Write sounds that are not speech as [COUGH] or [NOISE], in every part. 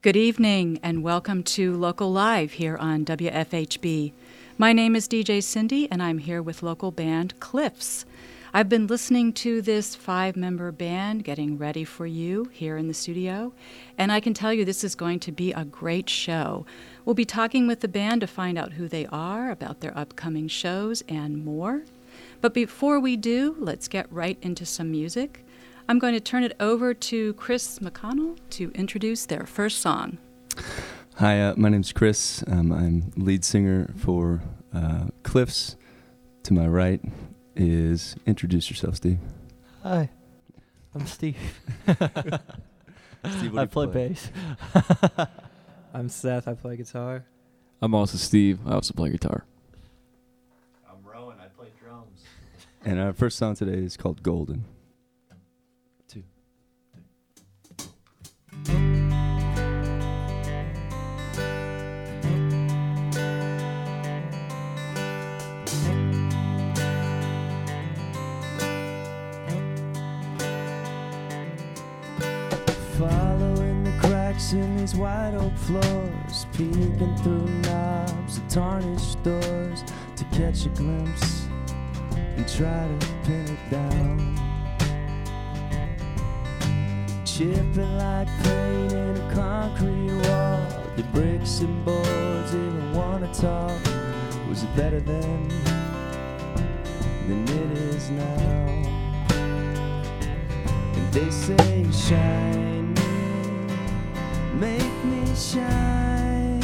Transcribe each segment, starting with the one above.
Good evening and welcome to Local Live here on WFHB. My name is DJ Cindy and I'm here with local band Cliffs. I've been listening to this five member band getting ready for you here in the studio, and I can tell you this is going to be a great show. We'll be talking with the band to find out who they are, about their upcoming shows, and more. But before we do, let's get right into some music. I'm going to turn it over to Chris McConnell to introduce their first song. Hi, uh, my name's Chris. Um, I'm lead singer for uh, Cliffs. To my right is introduce yourself, Steve. Hi, I'm Steve. [LAUGHS] Steve, I play, play? bass. [LAUGHS] I'm Seth. I play guitar. I'm also Steve. I also play guitar. I'm Rowan. I play drums. And our first song today is called Golden. In these white oak floors, peeking through knobs and tarnished doors to catch a glimpse and try to pin it down. Chipping like paint in a concrete wall, the bricks and boards even wanna talk. Was it better then than it is now? And they say, shine make me shine.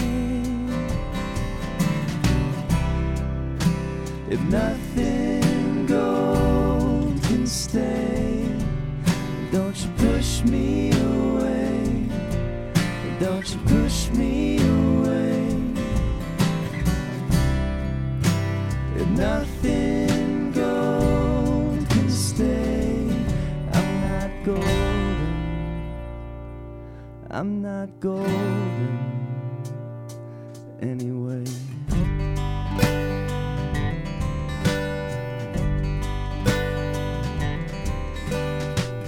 If nothing gold can stay, don't you push me away. I'm not golden anyway.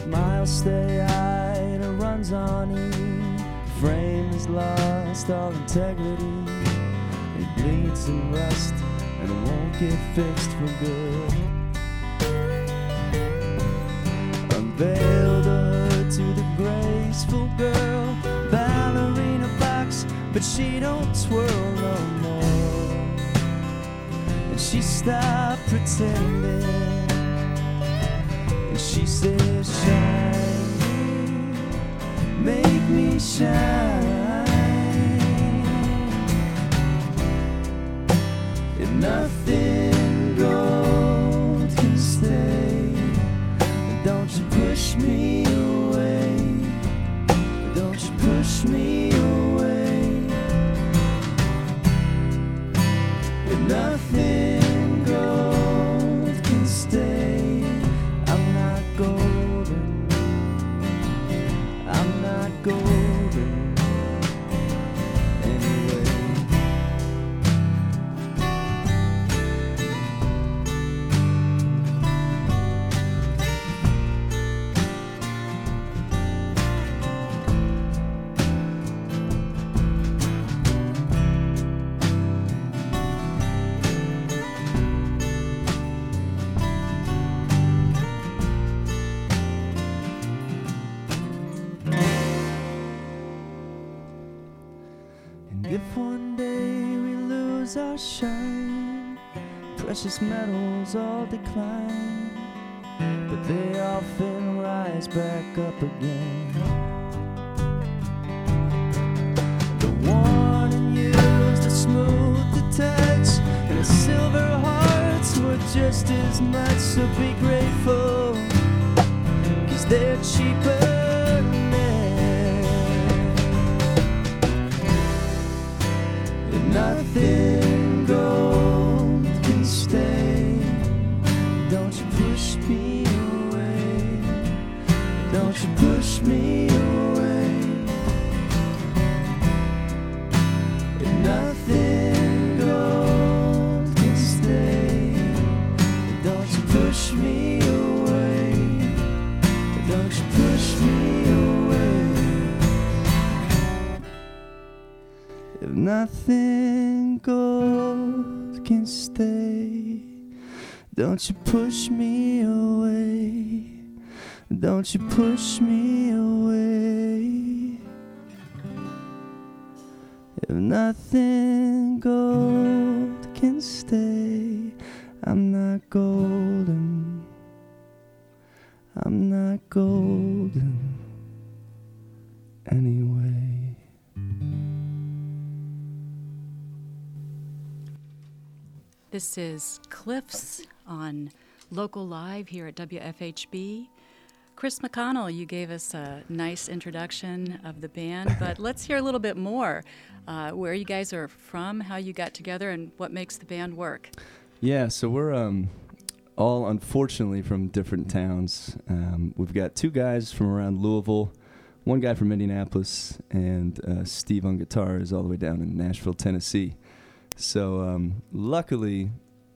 Miles stay high, and it runs on E. Frame is lost all integrity. It bleeds and rust, and won't get fixed for good. And she pretending. And she says, Shine, make me shine. If nothing precious metals all decline, but they often rise back up again. The worn and used are smooth to touch, and the silver hearts were just as much. So be grateful, cause they're cheaper. nothing me away. If nothing gold can stay, don't you push me away. Don't you push me away. If nothing gold can stay, don't you push me away. Don't you push me away. If nothing gold can stay, I'm not golden. I'm not golden anyway. This is Cliffs on Local Live here at WFHB. Chris McConnell, you gave us a nice introduction of the band, but [LAUGHS] let's hear a little bit more. Uh, where you guys are from, how you got together, and what makes the band work. Yeah, so we're um, all unfortunately from different towns. Um, we've got two guys from around Louisville, one guy from Indianapolis, and uh, Steve on guitar is all the way down in Nashville, Tennessee. So um, luckily,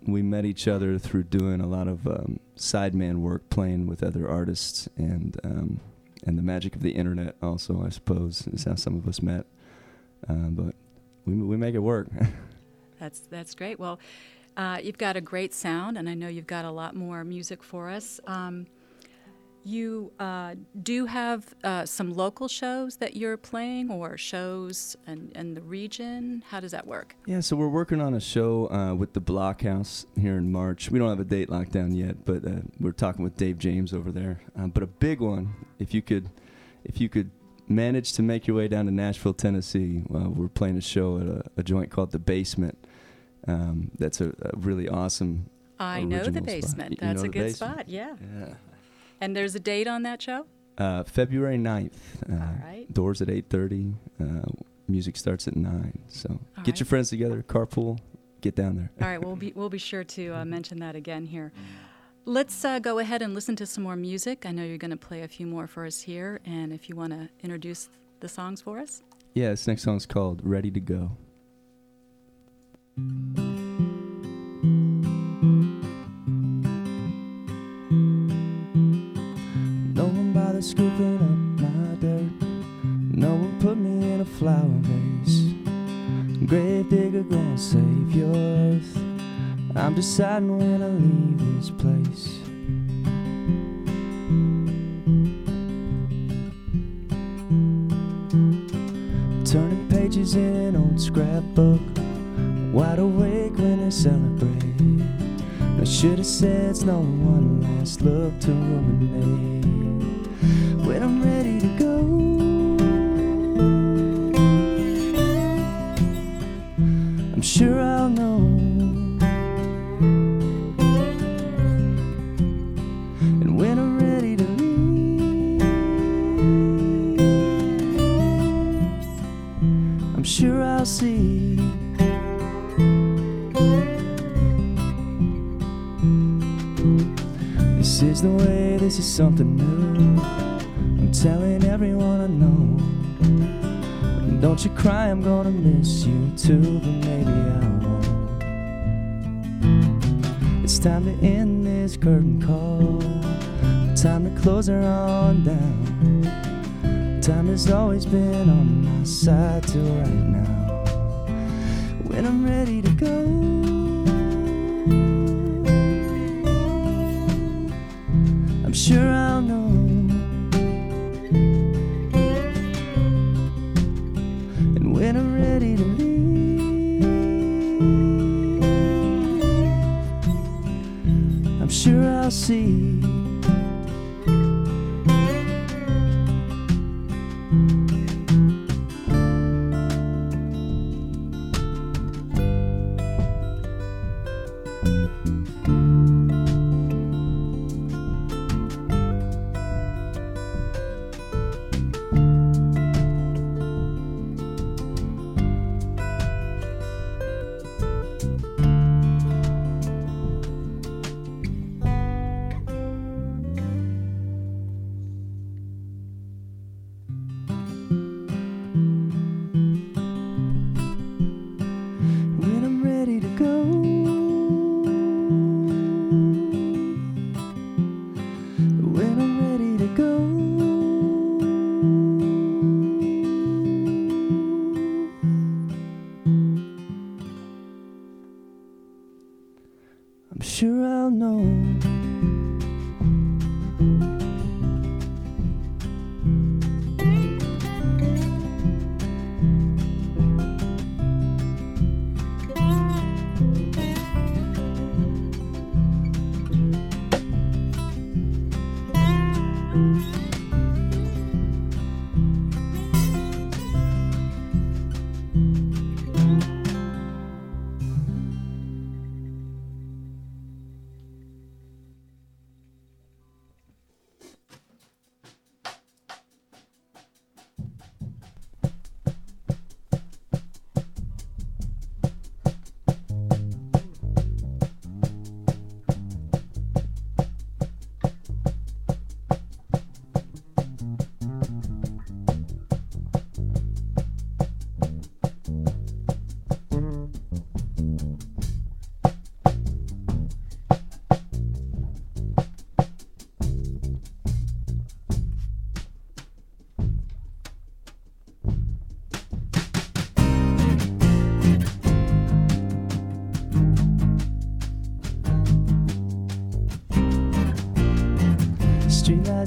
we met each other through doing a lot of um, sideman work, playing with other artists, and um, and the magic of the internet. Also, I suppose is how some of us met. Um, but we we make it work. [LAUGHS] That's that's great. Well, uh, you've got a great sound, and I know you've got a lot more music for us. Um, you uh, do have uh, some local shows that you're playing, or shows in, in the region. How does that work? Yeah, so we're working on a show uh, with the Blockhouse here in March. We don't have a date locked down yet, but uh, we're talking with Dave James over there. Um, but a big one, if you could, if you could manage to make your way down to Nashville, Tennessee, uh, we're playing a show at a, a joint called the Basement. Um, that's a, a, really awesome. I know the basement. Spot. That's a good basement? spot. Yeah. Yeah. And there's a date on that show. Uh, February 9th. Uh, All right. Doors at 8:30. Uh, music starts at nine. So All get right. your friends together, carpool, get down there. All right, we'll be we'll be sure to uh, mention that again here. Let's uh, go ahead and listen to some more music. I know you're going to play a few more for us here, and if you want to introduce the songs for us. Yeah, this next song is called "Ready to Go." Scooping up my dirt. No one put me in a flower vase. Gravedigger gonna save your earth. I'm deciding when I leave this place. Turning pages in an old scrapbook. Wide awake when they celebrate. I should have said it's no one last look to ruminate. Something new. I'm telling everyone I know. Don't you cry, I'm gonna miss you too, but maybe I won't. It's time to end this curtain call. Time to close her on down. Time has always been on my side till right now.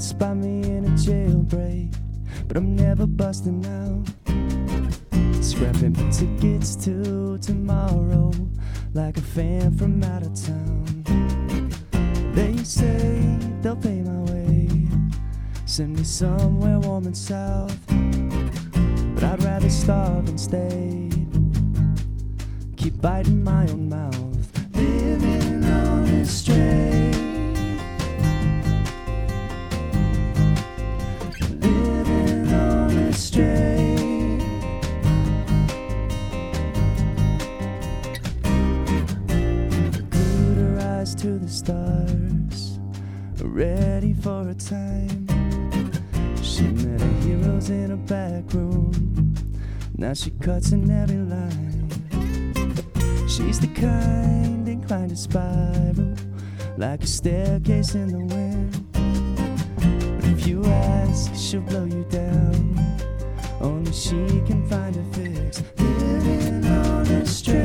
Spot me in a jailbreak, but I'm never busting out. Scrapping tickets to tomorrow, like a fan from out of town. They say they'll pay my way, send me somewhere warm and south. But I'd rather starve and stay. Keep biting my own mouth, living on the straight. Stars, ready for a time. She met her heroes in a back room. Now she cuts in every line. She's the kind inclined to spiral, like a staircase in the wind. But If you ask, she'll blow you down. Only she can find a fix. Living on a string.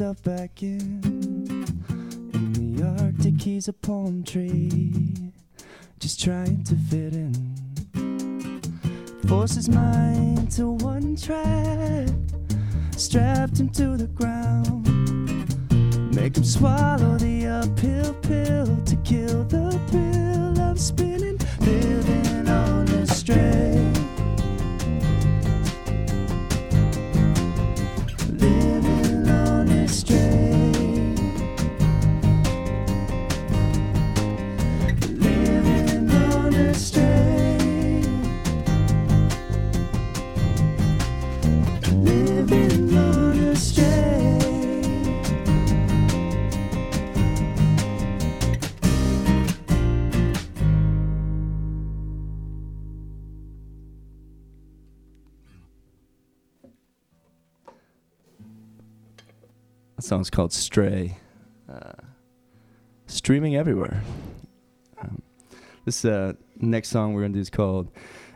Himself back in. In the Arctic, he's a palm tree, just trying to fit in. Forces mind to one track, strapped him to the ground. Make him swallow the uphill pill to kill the thrill of spinning, living on a string. That song's called Stray. Uh, streaming everywhere. Um, this uh, next song we're going to do is called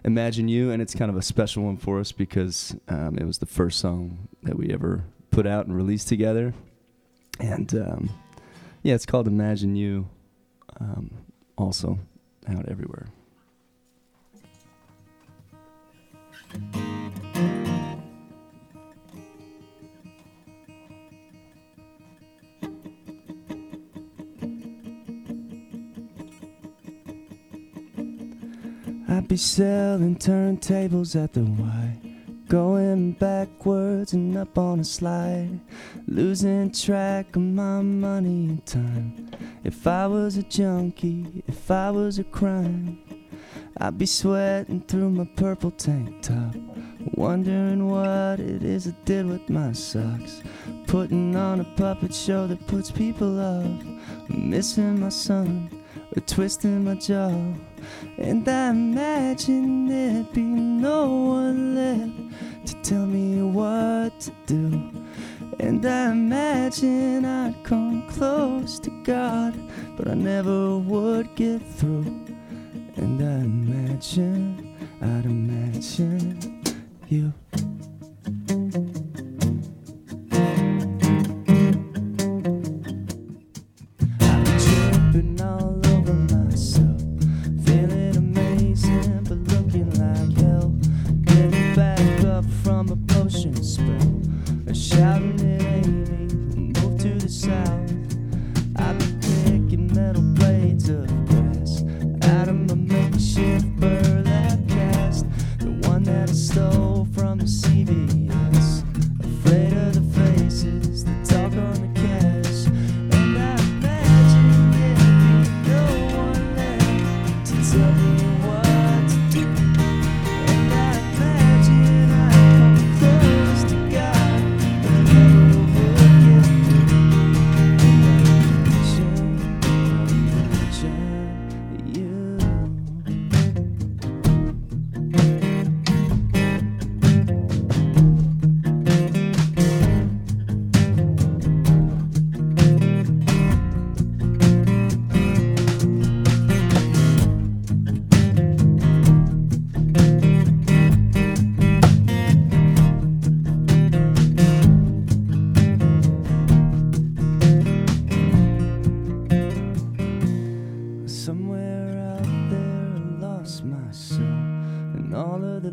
Imagine You, and it's kind of a special one for us because um, it was the first song that we ever put out and released together. And um, yeah, it's called Imagine You, um, also out everywhere. Be selling turntables at the Y. Going backwards and up on a slide. Losing track of my money and time. If I was a junkie, if I was a crime, I'd be sweating through my purple tank top. Wondering what it is I did with my socks. Putting on a puppet show that puts people off. Missing my son, or twisting my jaw. And I imagine there'd be no one left to tell me what to do. And I imagine I'd come close to God, but I never would get through. And I imagine, I'd imagine you.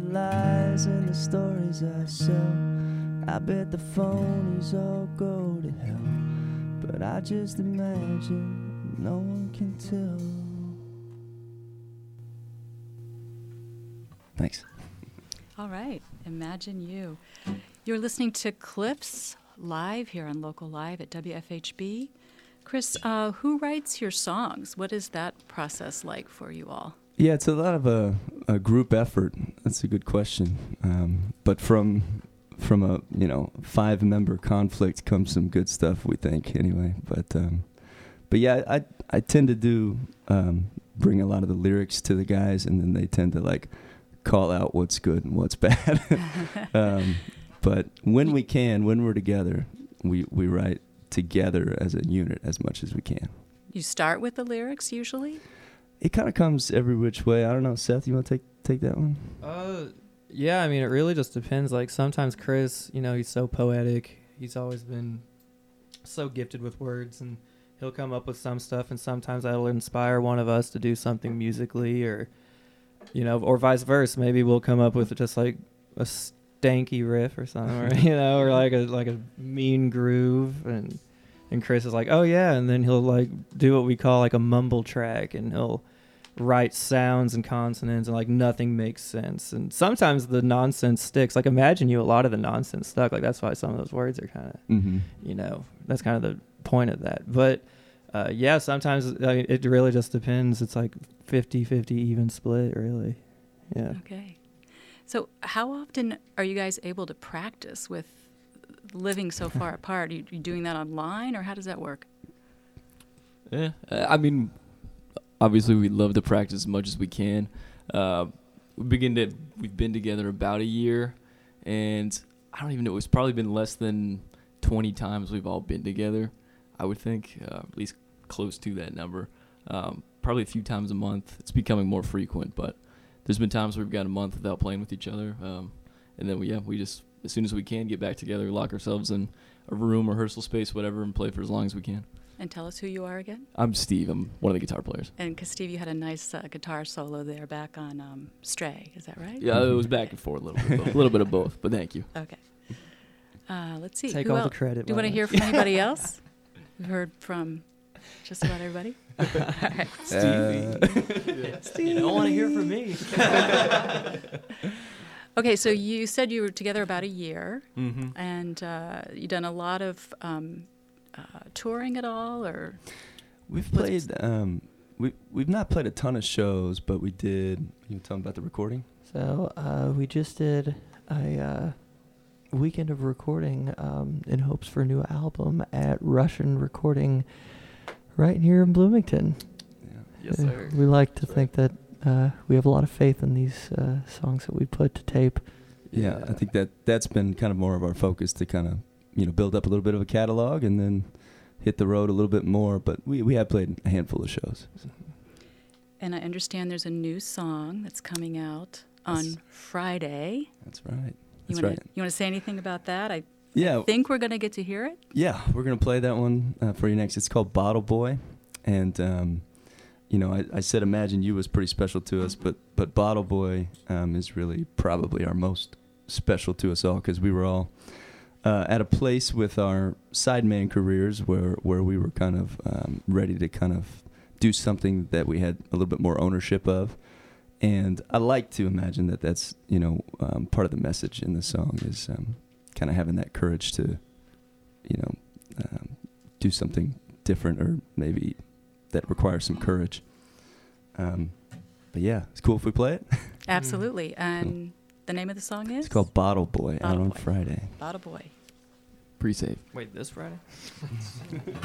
Lies and the stories I sell. I bet the phonies all go to hell. But I just imagine no one can tell. Thanks. All right. Imagine you. You're listening to Cliffs live here on Local Live at WFHB. Chris, uh, who writes your songs? What is that process like for you all? Yeah, it's a lot of a, a group effort. That's a good question. Um, but from from a you know five member conflict comes some good stuff. We think anyway. But um, but yeah, I I tend to do um, bring a lot of the lyrics to the guys, and then they tend to like call out what's good and what's [LAUGHS] bad. [LAUGHS] um, but when we can, when we're together, we we write together as a unit as much as we can. You start with the lyrics usually? It kind of comes every which way. I don't know, Seth. You want to take take that one? Uh, yeah. I mean, it really just depends. Like sometimes Chris, you know, he's so poetic. He's always been so gifted with words, and he'll come up with some stuff. And sometimes that'll inspire one of us to do something musically, or you know, or vice versa. Maybe we'll come up with just like a stanky riff or something, or [LAUGHS] you know, or like a like a mean groove, and and Chris is like, oh yeah, and then he'll like do what we call like a mumble track, and he'll write sounds and consonants and like nothing makes sense and sometimes the nonsense sticks like imagine you a lot of the nonsense stuck like that's why some of those words are kind of Mm-hmm. you know that's kind of the point of that but uh, yeah sometimes I mean, it really just depends it's like 50 50 even split really yeah Okay. So, how often are you guys able to practice with living so far [LAUGHS] apart? Are you, you doing that online, or how does that work? Yeah, I mean, obviously we love to practice as much as we can. Uh, we begin to we've been together about a year, and I don't even know. It's probably been less than twenty times we've all been together. I would think uh, at least close to that number. Um, probably a few times a month. It's becoming more frequent, but there's been times where we've got a month without playing with each other, um, and then we yeah we just as soon as we can get back together, lock ourselves in a room, rehearsal space, whatever, and play for as long as we can. And tell us who you are again. I'm Steve. I'm one of the guitar players. And because Steve, you had a nice uh, guitar solo there back on um, Stray. Is that right? Yeah, it was back and forth a little bit, a little bit of [LAUGHS] both. But thank you. Okay. Uh, let's see. take who all el- the credit Do you want to hear from anybody [LAUGHS] else? We've heard from Just about everybody? [LAUGHS] All right. Uh, You don't want to hear from me. Okay, so you said you were together about a year, mm-hmm. and uh, you done a lot of um, uh, touring at all, or We've played. Um, we we've not played a ton of shows, but we did. You tell them about the recording. So uh, we just did a uh, weekend of recording um, in hopes for a new album at Russian Recording right here in Bloomington. Yeah. Yes, sir. We like to That's think that uh, we have a lot of faith in these uh, songs that we put to tape. Yeah, Yeah. I think that that's been kind of more of our focus to kind of you know build up a little bit of a catalog and then hit the road a little bit more. But we we have played a handful of shows. and I understand there's a new song that's coming out on Yes. Friday. That's right. You That's wanna, right. You want to say anything about that? I Yeah, think we're going to get to hear it. yeah, we're gonna play that one uh, for you next. It's called Bottle Boy, and um, you know I, I said Imagine You was pretty special to us, but but Bottle Boy um, is really probably our most special to us all because we were all uh, at a place with our sideman careers where where we were kind of um, ready to kind of do something that we had a little bit more ownership of. And I like to imagine that that's you know um, part of the message in the song is um, kind of having that courage to you know um, do something different or maybe that requires some courage. Um, but yeah, it's cool if we play it. [LAUGHS] Absolutely. And the name of the song is? It's called Bottle Boy out Bottle on Boy. Friday. Bottle Boy. Pre-save. Wait, this Friday? [LAUGHS]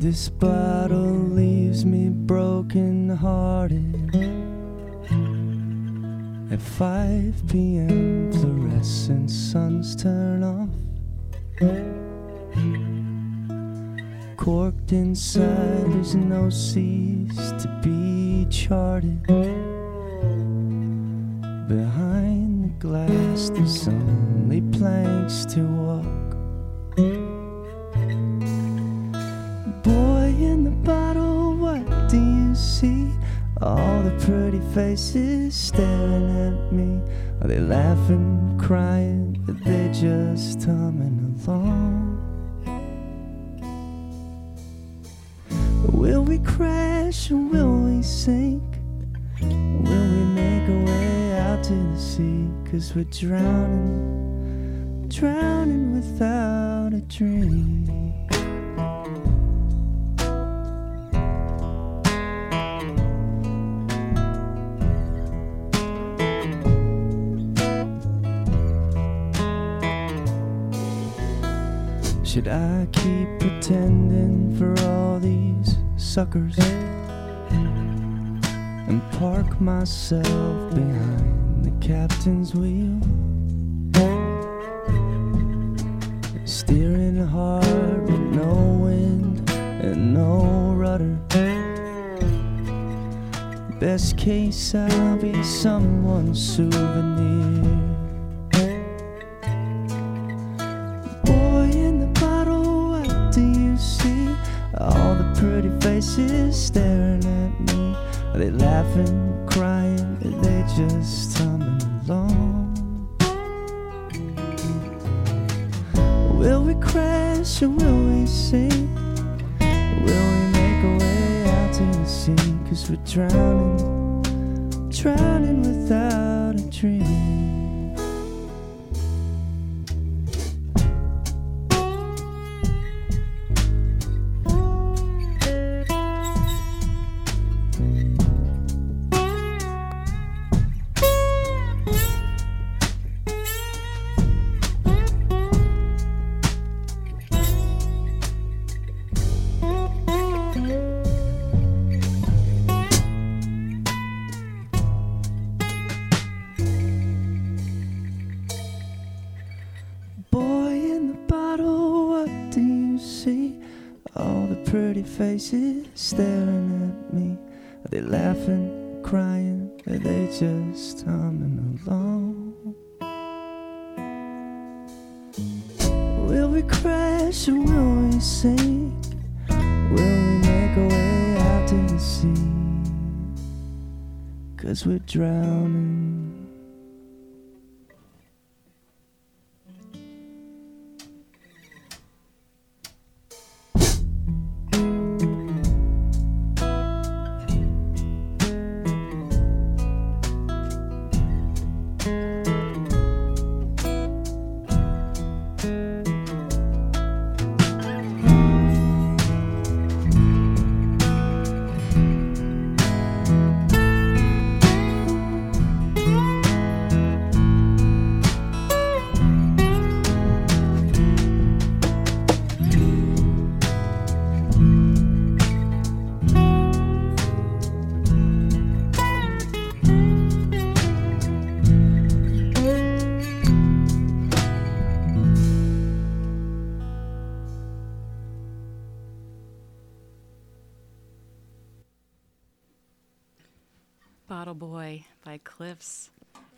This bottle leaves me broken hearted. At 5 p.m., fluorescent suns turn off. Corked inside, there's no seas to be charted. Behind the glass, there's only planks to walk. Faces staring at me. Are they laughing, crying? Are they just humming along? Will we crash or will we sink? Will we make our way out to the sea? Cause we're drowning, drowning without a dream. Should I keep pretending for all these suckers and park myself behind the captain's wheel? Steering hard with no wind and no rudder. Best case, I'll be someone's souvenir. Faces staring at me. Are they laughing, crying? Are they just humming along? Will we crash or will we sink? Will we make our way out to the sea? Cause we're drowning, drowning without a dream. Faces staring at me. Are they laughing, crying? Are they just humming along? Will we crash or will we sink? Will we make our way out to the sea? Cause we're drowning.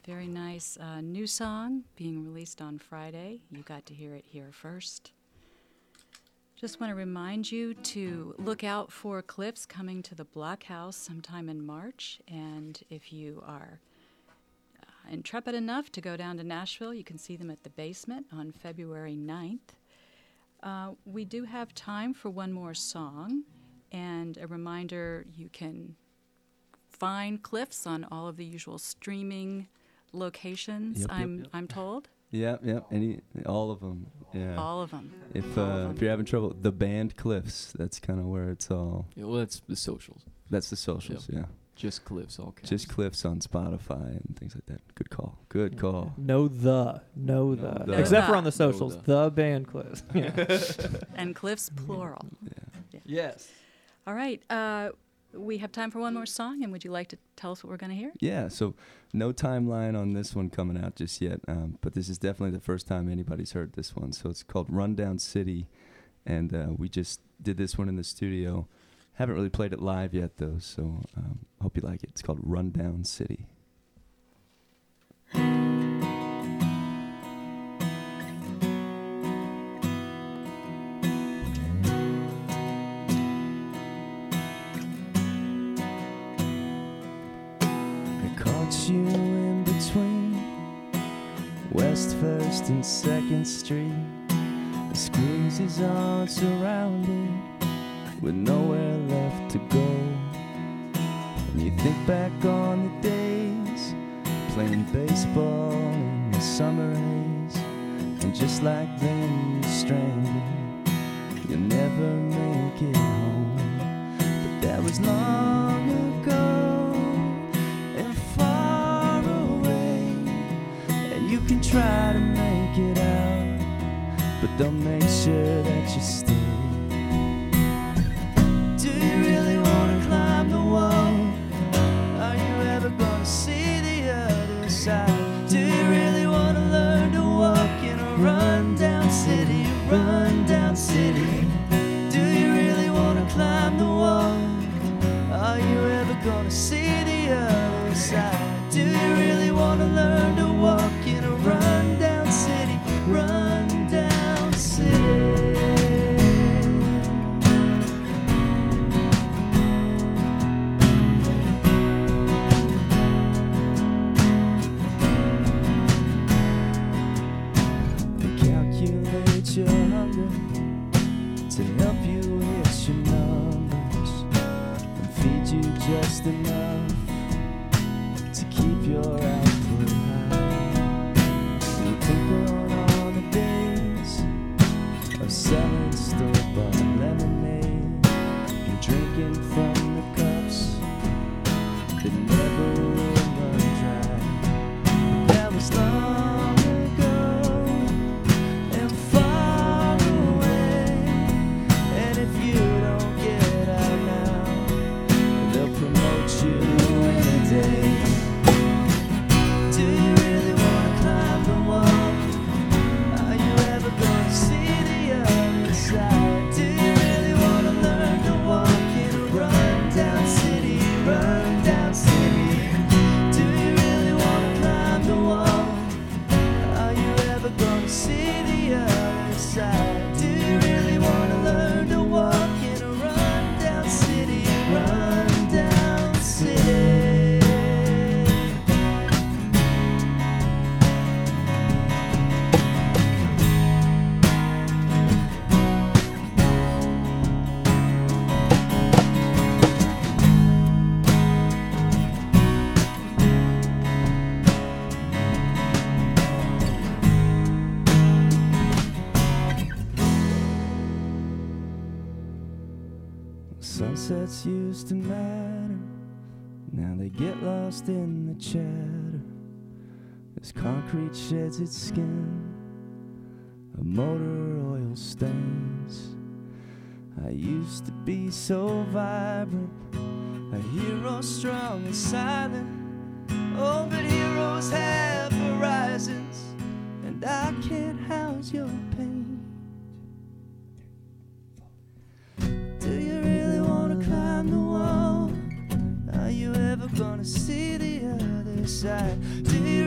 Very nice uh, new song being released on Friday. You got to hear it here first. Just want to remind you to look out for Cliffs coming to the Blockhouse sometime in March. And if you are uh, intrepid enough to go down to Nashville, you can see them at the basement on February 9th. Uh, we do have time for one more song. And a reminder you can find Cliffs on all of the usual streaming locations. Yep, yep, I'm yep. I'm told Yep, yep. Any, all of them. Yeah. all of them. if all of uh, them. if you're having trouble, the band Cliffs. That's kind of where it's all. Yeah, well, that's the socials. That's the socials. Yeah. Just cliffs, all caps. Just Cliffs on Spotify and things like that. Good call. Good call. No the, no the, the. except for on the the. socials. No the band Cliffs. Yeah. [LAUGHS] And Cliffs plural. Yeah. yes. All right. Uh, we have time for one more song, and would you like to tell us what we're going to hear? Yeah, so no timeline on this one coming out just yet, um, but this is definitely the first time anybody's heard this one. So it's called Rundown City, and uh, we just did this one in the studio. Haven't really played it live yet, though, so um, hope you like it. It's called Rundown City. On surrounded with nowhere left to go. And you think back on the days playing baseball in the summer haze, and just like then you're stranded, you'll never make it home. But that was long ago and far away. And you can try to make it out, but don't make sure words used to matter. Now they get lost in the chatter. As concrete sheds its skin, a motor oil stains. I used to be so vibrant, a hero strong and silent. Oh, but heroes have horizons, and I can't house your gonna see the other side? Do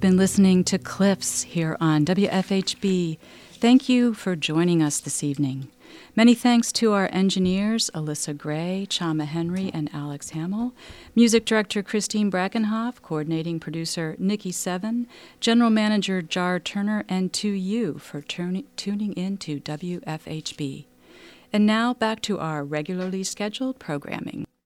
Been listening to Cliffs here on WFHB. Thank you for joining us this evening. Many thanks to our engineers, Alyssa Gray, Chama Henry, and Alex Hamel, music director Christine Brackenhoff, coordinating producer Nicki Seven, general manager Jar Turner, and to you for turni- tuning in to WFHB. And now back to our regularly scheduled programming.